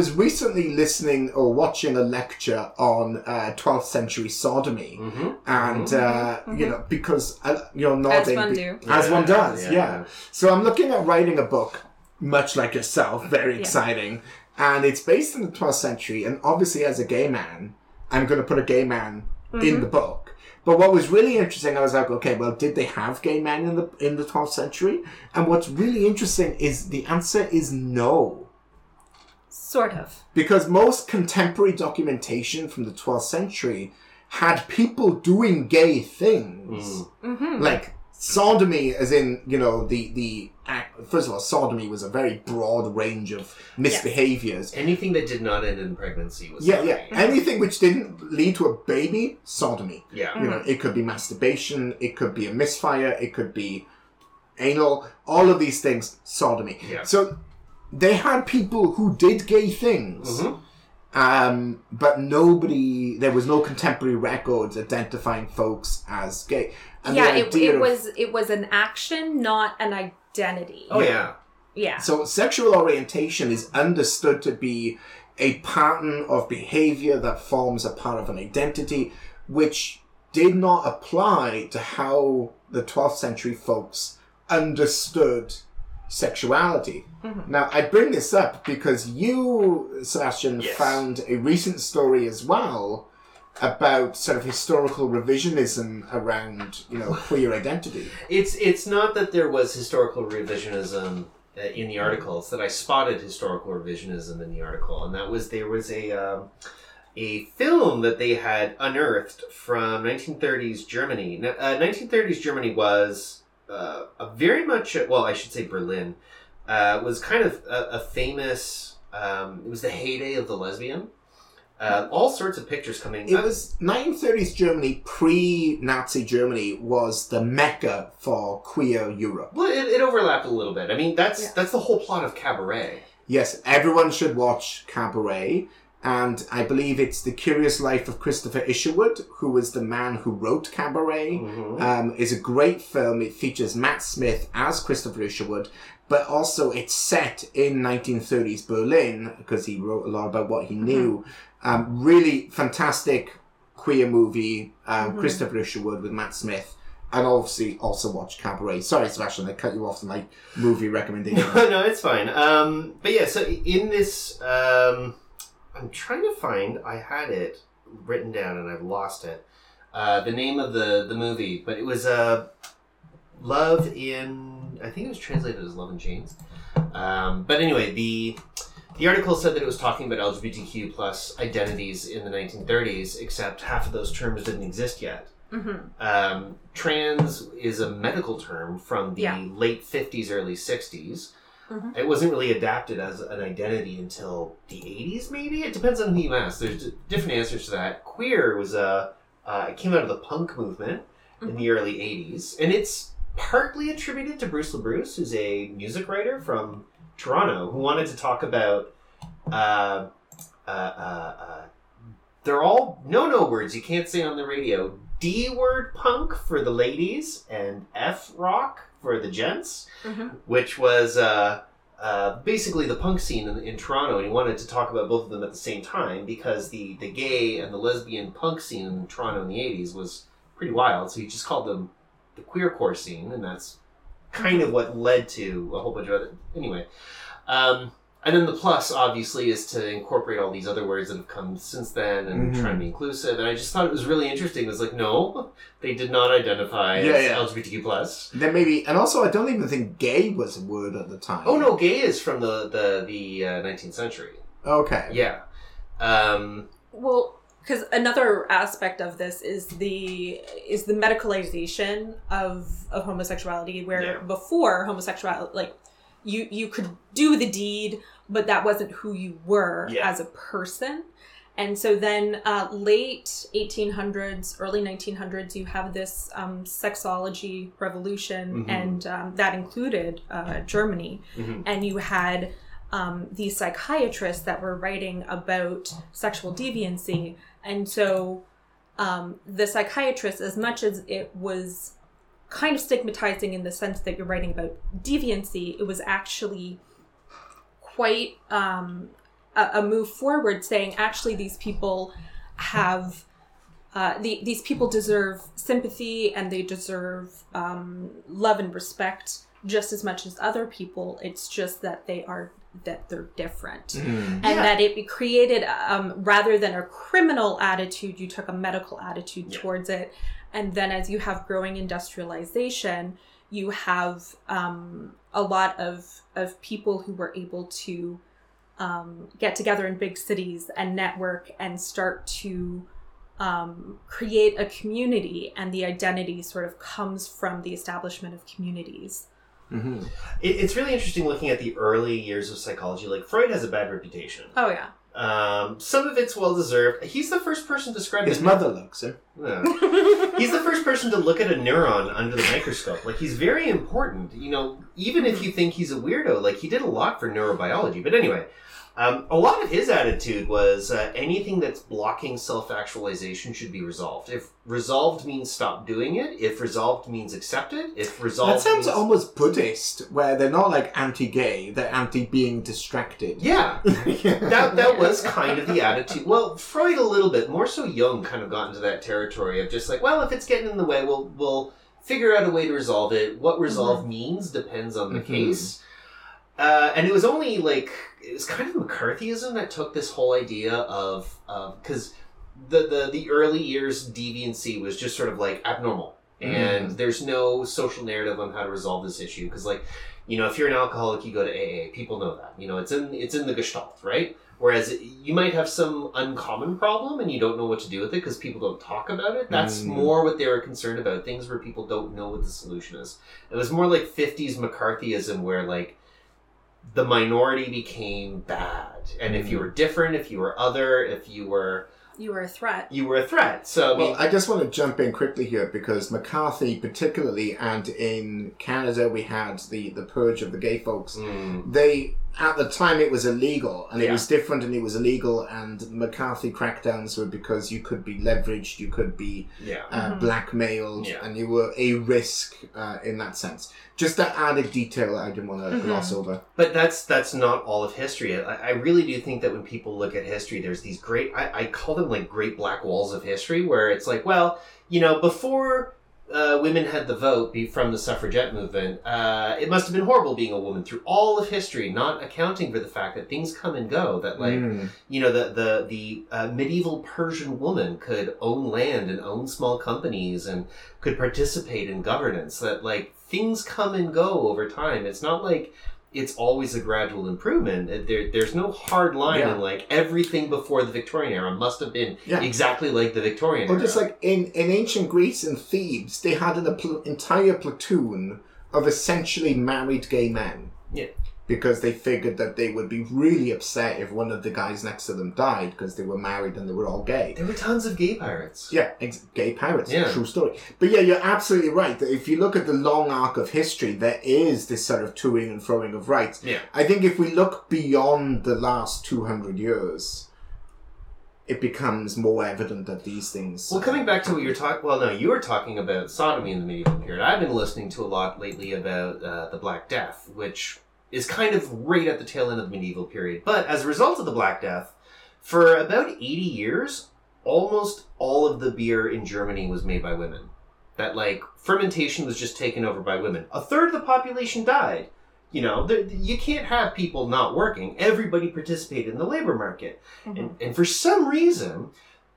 Was recently listening or watching a lecture on uh, 12th century sodomy, and uh, you know because uh, you're nodding, one be- do. as Yeah, one does, yeah. yeah. So I'm looking at writing a book, much like yourself, very exciting, and it's based in the 12th century. And obviously, as a gay man, I'm going to put a gay man in the book. But what was really interesting, I was like, okay, well, did they have gay men in the in the 12th century? And what's really interesting is the answer is no. Sort of. Because most contemporary documentation from the 12th century had people doing gay things. Mm. Mm-hmm. Like sodomy, as in, you know, the, the act, first of all, sodomy was a very broad range of misbehaviors. Anything that did not end in pregnancy was Yeah, yeah. sodomy. Anything which didn't lead to a baby, sodomy. Yeah. You know, mm-hmm. it could be masturbation, it could be a misfire, it could be anal, all of these things, sodomy. Yeah. So they had people who did gay things. Mm-hmm. Um, but nobody, there was no contemporary records identifying folks as gay. And yeah, the it, idea it of- was it was an action, not an identity. Oh yeah. Yeah. So sexual orientation is understood to be a pattern of behavior that forms a part of an identity, which did not apply to how the 12th century folks understood sexuality. Now, I bring this up because you, Sebastian, Yes. found a recent story as well about sort of historical revisionism around you know queer identity. It's it's not that there was historical revisionism uh, in the article. It's that I spotted historical revisionism in the article, and that was there was a um, a film that they had unearthed from 1930s Germany. Now, Uh, 1930s Germany was uh, a very much well, I should say Berlin uh, was kind of a, a famous. Um, it was the heyday of the lesbian. Uh, all sorts of pictures coming. It was 1930s Germany, pre-Nazi Germany, was the mecca for queer Europe. Well, it, it overlapped a little bit. I mean, that's Yeah. that's the whole plot of Cabaret. Yes, everyone should watch Cabaret. And I believe it's The Curious Life of Christopher Isherwood, who was the man who wrote Cabaret. Mhm. Um, is a great film. It features Matt Smith as Christopher Isherwood, but also it's set in 1930s Berlin because he wrote a lot about what he knew. Um, really fantastic queer movie. Um, Christopher Isherwood with Matt Smith. And obviously also watch Cabaret. Sorry, Sebastian, I cut you off in my movie recommendation. No, no, it's fine. Um, but yeah, so in this, um, I'm trying to find. I had it written down and I've lost it. Uh, the name of the the movie, but it was uh, Love in. I think it was translated as Love in Chains. Um, but anyway, the the article said that it was talking about LGBTQ plus identities in the 1930s, except half of those terms didn't exist yet. hmm Um, trans is a medical term from the Yeah. late 50s, early 60s. Mhm. It wasn't really adapted as an identity until the 80s, maybe? It depends on who you ask. There's d- different answers to that. Queer was a, uh, it came out of the punk movement in the early 80s, and it's partly attributed to Bruce LaBruce, who's a music writer from Toronto, who wanted to talk about uh, uh, uh, uh, they're all no no words you can't say on the radio. D word punk for the ladies and F rock for the gents, Mhm. which was uh, uh, basically the punk scene in, in Toronto. And he wanted to talk about both of them at the same time because the, the gay and the lesbian punk scene in Toronto in the 80s was pretty wild. So he just called them the queercore scene, and that's kind of what led to a whole bunch of other. Anyway. Um, and then the plus, obviously, is to incorporate all these other words that have come since then and Mhm. try to be inclusive. And I just thought it was really interesting. It was like, no, they did not identify Yeah, as yeah. LGBTQ plus. Then maybe, and also I don't even think gay was a word at the time. Oh no, gay is from the the the uh, 19th century. Okay. Yeah. Um, Well, because another aspect of this is the is the medicalization of of homosexuality, where Yeah. before homosexuality, like you you could do the deed, but that wasn't who you were Yeah. as a person. And so then, uh, late 1800s, early 1900s, you have this um, sexology revolution, Mhm. and um, that included uh, Germany mhm. and you had um, these psychiatrists that were writing about sexual deviancy and so um, the psychiatrist as much as it was kind of stigmatizing in the sense that you're writing about deviancy it was actually quite um, a, a move forward saying actually these people have uh, the, these people deserve sympathy and they deserve um, love and respect just as much as other people. It's just that they are that they're different, Mm. and Yeah. that it created um, rather than a criminal attitude, you took a medical attitude Yeah. towards it. And then as you have growing industrialization, you have um, a lot of of people who were able to um, get together in big cities and network and start to um, create a community and the identity sort of comes from the establishment of communities hmm It, it's really interesting looking at the early years of psychology. Like Freud has a bad reputation. oh yeah Um, some of it's well deserved. He's the first person to describe His it- mother looks him. Yeah. he's the first person to look at a neuron under the microscope. Like he's very important. You know, even if you think he's a weirdo, like he did a lot for neurobiology. But anyway, um, a lot of his attitude was uh, anything that's blocking self-actualization should be resolved. If resolved means stop doing it. If resolved means accepted, it. If resolved That sounds means... almost Buddhist, where they're not like anti-gay; they're anti-being distracted. yeah. that that was kind of the attitude. Well, Freud a little bit more so. Jung kind of got into that territory of just like, well, if it's getting in the way, we'll we'll figure out a way to resolve it. What resolve means depends on the Mhm. case. Uh, and it was only like it was kind of McCarthyism that took this whole idea of because the, the the early years deviancy was just sort of like abnormal, and there's no social narrative on how to resolve this issue because like you know if you're an alcoholic you go to AA people know that. You know it's in it's in the gestalt right? Whereas you might have some uncommon problem and you don't know what to do with it because people don't talk about it. That's Mm. more what they were concerned about things where people don't know what the solution is. It was more like 50s McCarthyism where like the minority became bad and if you Mm. were different if you were other if you were You were a threat. you were a threat so I mean, Well, I just want to jump in quickly here because McCarthy, particularly, and in Canada, we had the, the purge of the gay folks. mm, They, at the time, it was illegal and it Yeah. was different and it was illegal. And McCarthy crackdowns were because you could be leveraged, you could be yeah uh, blackmailed, Yeah. and you were a risk uh, in that sense. Just that added detail that I didn't want to gloss over. But that's that's not all of history. I, I really do think that when people look at history, there's these great I, I call them like great black walls of history, where it's like, well, you know, before uh, women had the vote be from the suffragette movement, uh, it must have been horrible being a woman through all of history, not accounting for the fact that things come and go. That like Mm. you know the the the uh, medieval Persian woman could own land and own small companies and could participate in governance. That like things come and go over time. It's not like it's always a gradual improvement. There, there's no hard line Yeah. in like everything before the Victorian era must have been Yeah. exactly like the Victorian era. Or era. just like in, in ancient Greece and Thebes, they had an pl- entire platoon of essentially married gay men. Yeah. Because they figured that they would be really upset if one of the guys next to them died because they were married and they were all gay. there were tons of gay pirates. Yeah, ex- gay pirates. Yeah. True story. But yeah, you're absolutely right. That if you look at the long arc of history, there is this sort of toing and throwing of rights. Yeah. I think if we look beyond the last 200 years, it becomes more evident that these things. Well, coming back to what you're talking, well, no, you were talking about sodomy in the medieval period. I've been listening to a lot lately about uh, the Black Death, which is kind of right at the tail end of the medieval period. But as a result of the Black Death, for about 80 years, almost all of the beer in Germany was made by women. That, like, fermentation was just taken over by women. A third of the population died. You know, there, you can't have people not working. Everybody participated in the labor market. And, and for some reason,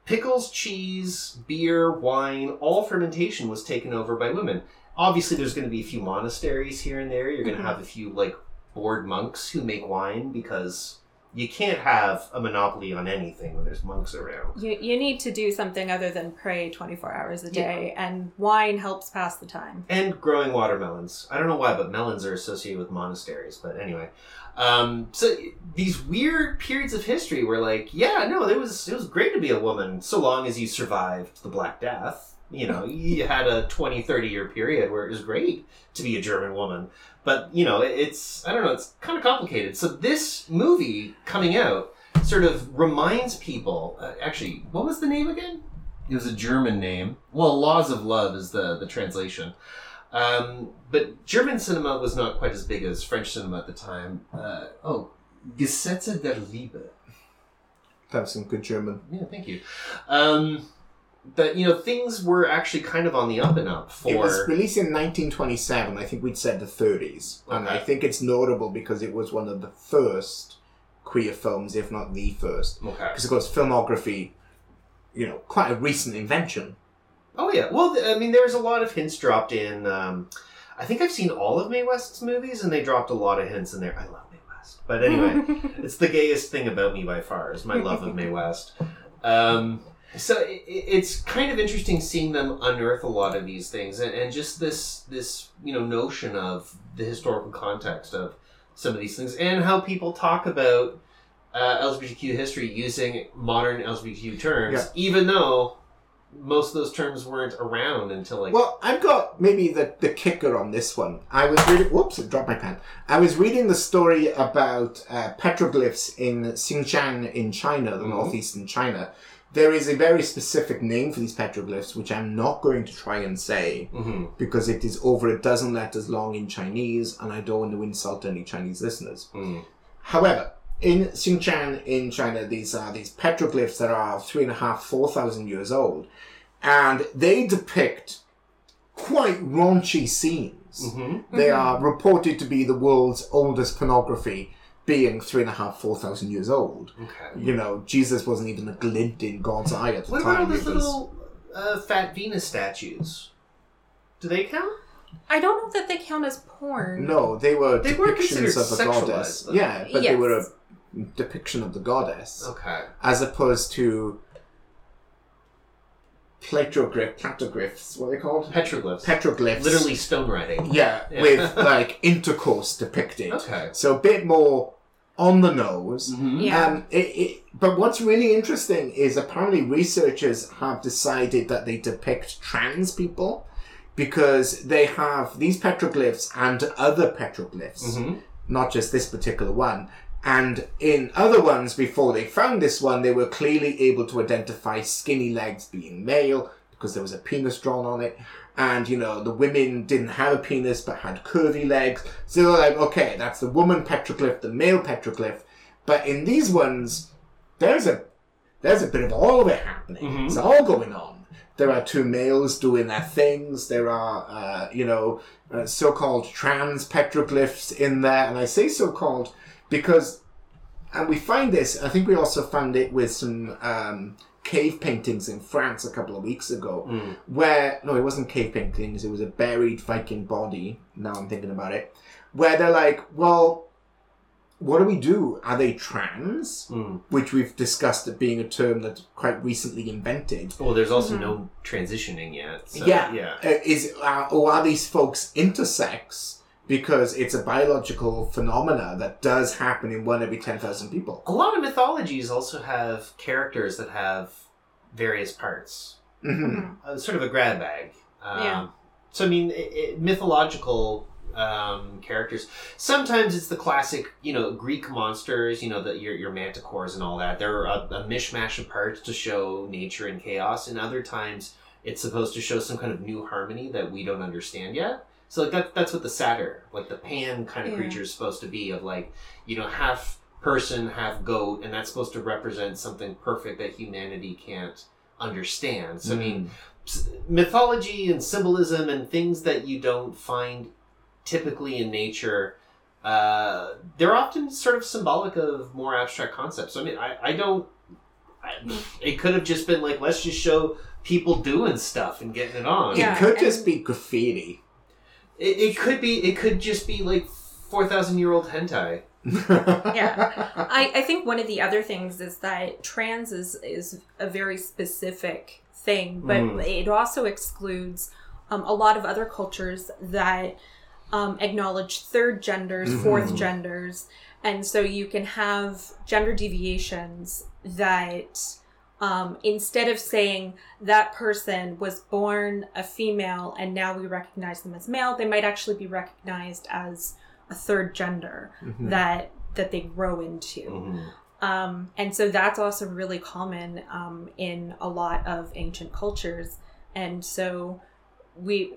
pickles, cheese, beer, wine, all fermentation was taken over by women. Obviously, there's going to be a few monasteries here and there. You're going to Mhm. have a few like bored monks who make wine because you can't have a monopoly on anything when there's monks around. You, you need to do something other than pray 24 hours a day, and wine helps pass the time. And growing watermelons. I don't know why, but melons are associated with monasteries. But anyway, um, so these weird periods of history where, like, yeah, no, it was it was great to be a woman so long as you survived the Black Death. You know, you had a 20, 30 year period where it was great to be a German woman. But, you know, it's, I don't know, it's kind of complicated. So this movie coming out sort of reminds people, uh, actually, what was the name again? It was a German name. Well, Laws of Love is the, the translation. Um, but German cinema was not quite as big as French cinema at the time. Uh, oh, Gesetze der Liebe. That's some good German. Yeah, thank you. Um, that you know things were actually kind of on the up and up for It was released in 1927. I think we'd said the 30s, and I think it's notable because it was one of the first queer films, if not the first. okay. Because of course, filmography, you know, quite a recent invention. Oh yeah. Well, I mean, there was a lot of hints dropped in. Um, I think I've seen all of Mae West's movies, and they dropped a lot of hints in there. I love Mae West, but anyway, it's the gayest thing about me by far is my love of Mae West. Um, so i i- it's kind of interesting seeing them unearth a lot of these things, and, and just this this you know notion of the historical context of some of these things, and how people talk about uh, LGBTQ history using modern LGBTQ terms, Yeah. even though most of those terms weren't around until like Well, I've got maybe the, the kicker on this one. I was reading. Whoops! I dropped my pen. I was reading the story about uh, petroglyphs in Xinjiang in China, the Mhm. northeastern China. There is a very specific name for these petroglyphs, which I'm not going to try and say Mhm. because it is over a dozen letters long in Chinese, and I don't want to insult any Chinese listeners. Mm. However, in Xinjiang in China, these are these petroglyphs that are three and a half, four thousand years old, and they depict quite raunchy scenes. Mhm. They are reported to be the world's oldest pornography, being three and a half, four thousand years old. Okay. You know, Jesus wasn't even a glint in God's eye at the What about all time. those was- little uh, fat Venus statues? Do they count? I don't know that they count as porn. No, they were They were depictions considered of the goddess. though. Yeah, but they were a depiction of the goddess, Okay. as opposed to petroglyph, petroglyphs. What are they called? Petroglyphs. Petroglyphs. Literally stone writing. Yeah, Yeah. with like intercourse depicted. Okay. So a bit more on the nose. Mm-hmm. Yeah. Um, it, it, but what's really interesting is apparently researchers have decided that they depict trans people because they have these petroglyphs and other petroglyphs, Mhm. not just this particular one. And in other ones, before they found this one, they were clearly able to identify skinny legs being male because there was a penis drawn on it. And, you know, the women didn't have a penis but had curvy legs. So they're like, okay, that's the woman petroglyph, the male petroglyph. But in these ones, there's a there's a bit of all of it happening. It's all going on. There are two males doing their things. There are, uh, you know, uh, so-called trans petroglyphs in there, and I say so-called because, and we find this. I think we also found it with some um, cave paintings in France a couple of weeks ago, where no, it wasn't cave paintings. It was a buried Viking body. Now I'm thinking about it, where they're like, well. What do we do? Are they trans? Mm. Which we've discussed it being a term that's quite recently invented. Well, there's also no transitioning yet. So, yeah, Yeah. Uh, is uh, or are these folks intersex because it's a biological phenomena that does happen in one every ten thousand people? A lot of mythologies also have characters that have various parts. hmm uh, sort of a grab bag. Um, Yeah. So I mean, it, it, mythological um, characters. Sometimes it's the classic, you know, Greek monsters. You know, the, your your manticores and all that. They're a, a mishmash of parts to show nature and chaos. And other times, it's supposed to show some kind of new harmony that we don't understand yet. So like that that's what the satyr, like the pan kind of Yeah. creature, is supposed to be. Of like, you know, half person, half goat, and that's supposed to represent something perfect that humanity can't understand. So I mean, mythology and symbolism and things that you don't find typically in nature, uh, they're often sort of symbolic of more abstract concepts. So I mean, I, I don't. I, it could have just been like, let's just show people doing stuff and getting it on. Yeah. it could just be graffiti. It, it could be. It could just be like four thousand year old hentai. Yeah. I, I think one of the other things is that trans is, is a very specific thing, but Mm. it also excludes um, a lot of other cultures that um, acknowledge third genders, fourth genders, and so you can have gender deviations that um, instead of saying that person was born a female and now we recognize them as male, they might actually be recognized as a third gender that that they grow into. Um, and so that's also really common um, in a lot of ancient cultures. And so we,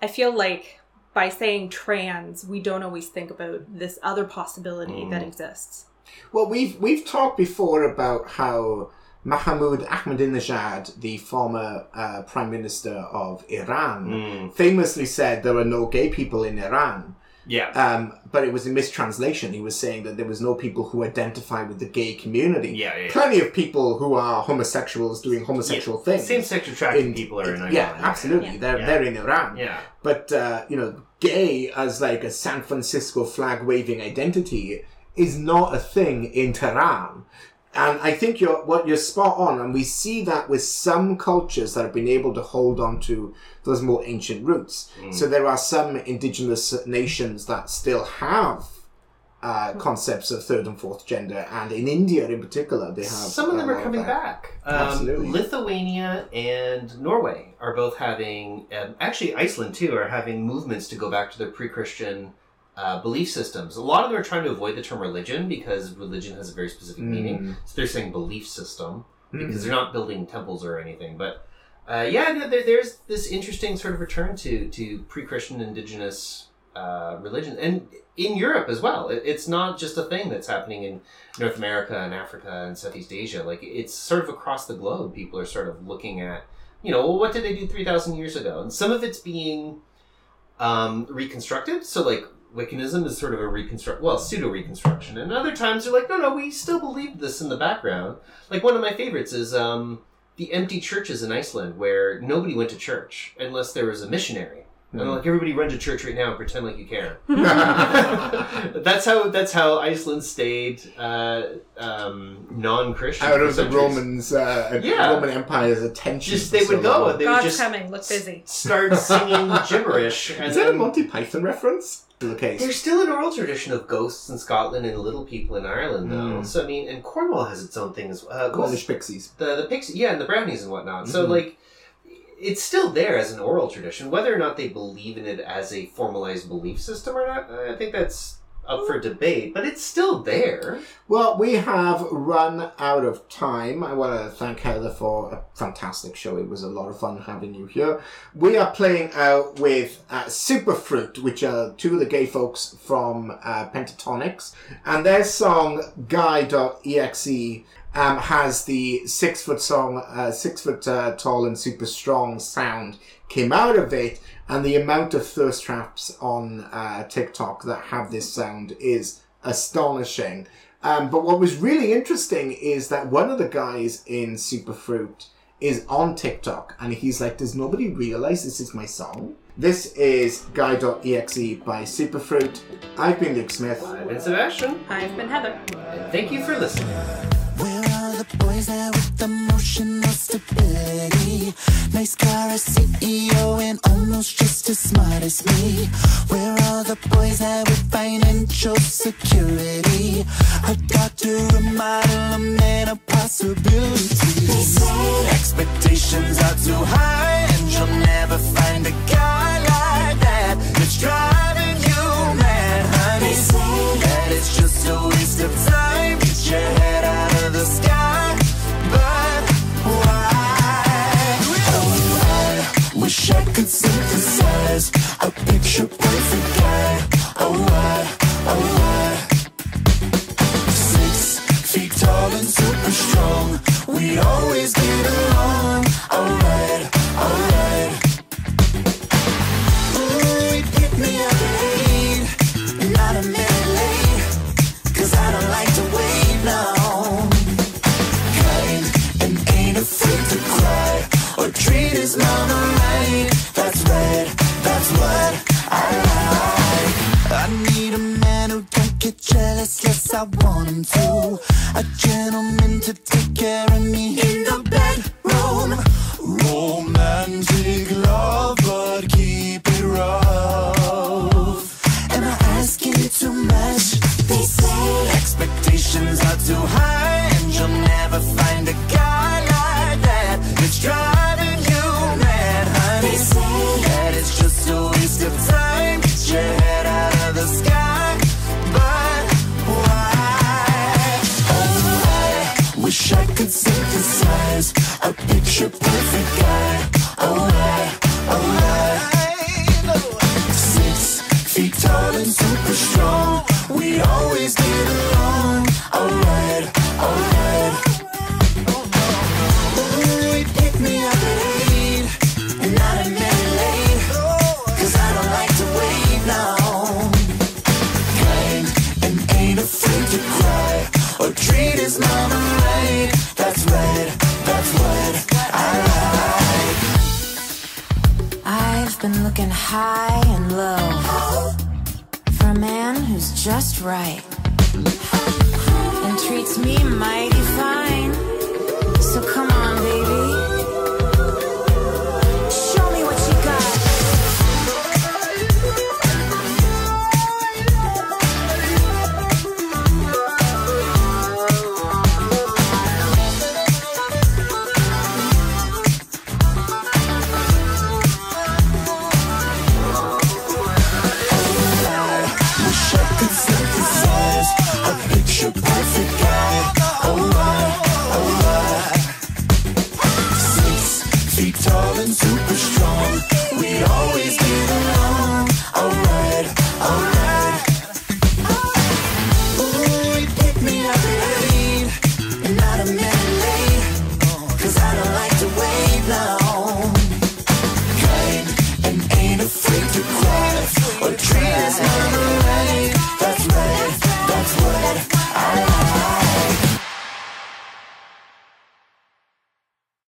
I feel like by saying trans, we don't always think about this other possibility that exists. Well, we've we've talked before about how Mahmoud Ahmadinejad, the former uh, prime minister of Iran, famously said there are no gay people in Iran. Yeah. Um, but it was a mistranslation. He was saying that there was no people who identify with the gay community. Yeah, yeah, yeah. Plenty of people who are homosexuals doing homosexual things. Same sex attracted In- people are in Iran. Yeah, absolutely. They're they're in Iran. Yeah. But uh, you know, gay as like a San Francisco flag waving identity is not a thing in Tehran. And I think you're what you're spot on, and we see that with some cultures that have been able to hold on to those more ancient roots. Mm. So there are some indigenous nations that still have uh, concepts of third and fourth gender, and in India in particular, they have Some of them a are coming that. back. Um, Absolutely. Lithuania and Norway are both having, um, actually Iceland too, are having movements to go back to their pre-Christian uh, belief systems. A lot of them are trying to avoid the term religion because religion has a very specific Mm. meaning. So they're saying belief system because they're not building temples or anything. But uh, yeah, there- there, there's this interesting sort of return to to pre-Christian indigenous uh, religion, and in Europe as well. It, it's not just a thing that's happening in North America and Africa and Southeast Asia. Like it's sort of across the globe. People are sort of looking at, you know, well, what did they do three thousand years ago? And some of it's being um, reconstructed. So like Wiccanism is sort of a reconstruct, well, pseudo reconstruction, and other times they're like, no, no, we still believe this in the background. Like one of my favorites is um, the empty churches in Iceland, where nobody went to church unless there was a missionary. And I'm like, everybody run to church right now and pretend like you care. that's how that's how Iceland stayed uh, um, non-Christian Out of the. Romans, uh, Yeah. Roman Empire's attention. Just for they so would go long. and they would God's just coming. Look busy. start singing gibberish. And Is that a Monty Python reference? The case. There's still an oral tradition of ghosts in Scotland and little people in Ireland, though. Mm. So I mean, and Cornwall has its own thing as well. Uh, Cornish pixies. the the pixies, yeah, and the brownies and whatnot. So Mhm. like, it's still there as an oral tradition. Whether or not they believe in it as a formalized belief system or not, I think that's up for debate. But it's still there. Well, we have run out of time. I want to thank Heather for a fantastic show. It was a lot of fun having you here. We are playing out with uh, Superfruit, which are two of the gay folks from uh, Pentatonix, and their song Guy.exe um, has the six foot song, uh, six foot uh, tall and super strong sound came out of it, and the amount of thirst traps on uh, TikTok that have this sound is astonishing. Um, but what was really interesting is that one of the guys in Superfruit is on TikTok, and he's like, "Does nobody realize this is my song?" This is Guy.exe by Superfruit. I've been Luke Smith. I've been Sebastian. I've been Heather. And thank you for listening. Where are the boys there with emotional stability? Nice car, a CEO, and almost just as smart as me. Where are the boys there with financial security? A doctor, a model, a man of possibilities. Expectations are too high, and you'll never find a guy like that. That's driving you mad, honey. That it's just a waste of time. Get your head Could synthesize a picture perfect guy. Oh, why? Oh, why? Six feet tall and super strong. We always get along. I want him to. A gentleman to take care of me a picture